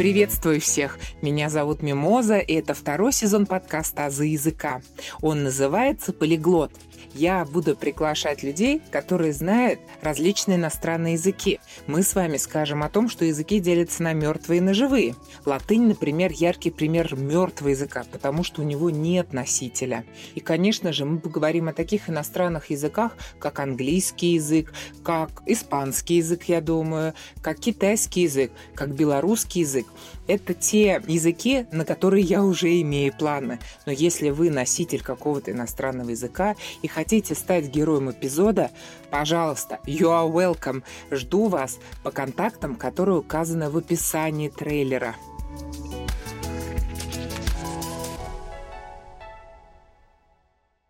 Приветствую всех! Меня зовут Мимоза, и это второй сезон подкаста «Азы языка». Он называется «Полиглот» я буду приглашать людей, которые знают различные иностранные языки. Мы с вами скажем о том, что языки делятся на мертвые и на живые. Латынь, например, яркий пример мертвого языка, потому что у него нет носителя. И, конечно же, мы поговорим о таких иностранных языках, как английский язык, как испанский язык, я думаю, как китайский язык, как белорусский язык. Это те языки, на которые я уже имею планы. Но если вы носитель какого-то иностранного языка и хотите стать героем эпизода, пожалуйста, you are welcome. Жду вас по контактам, которые указаны в описании трейлера.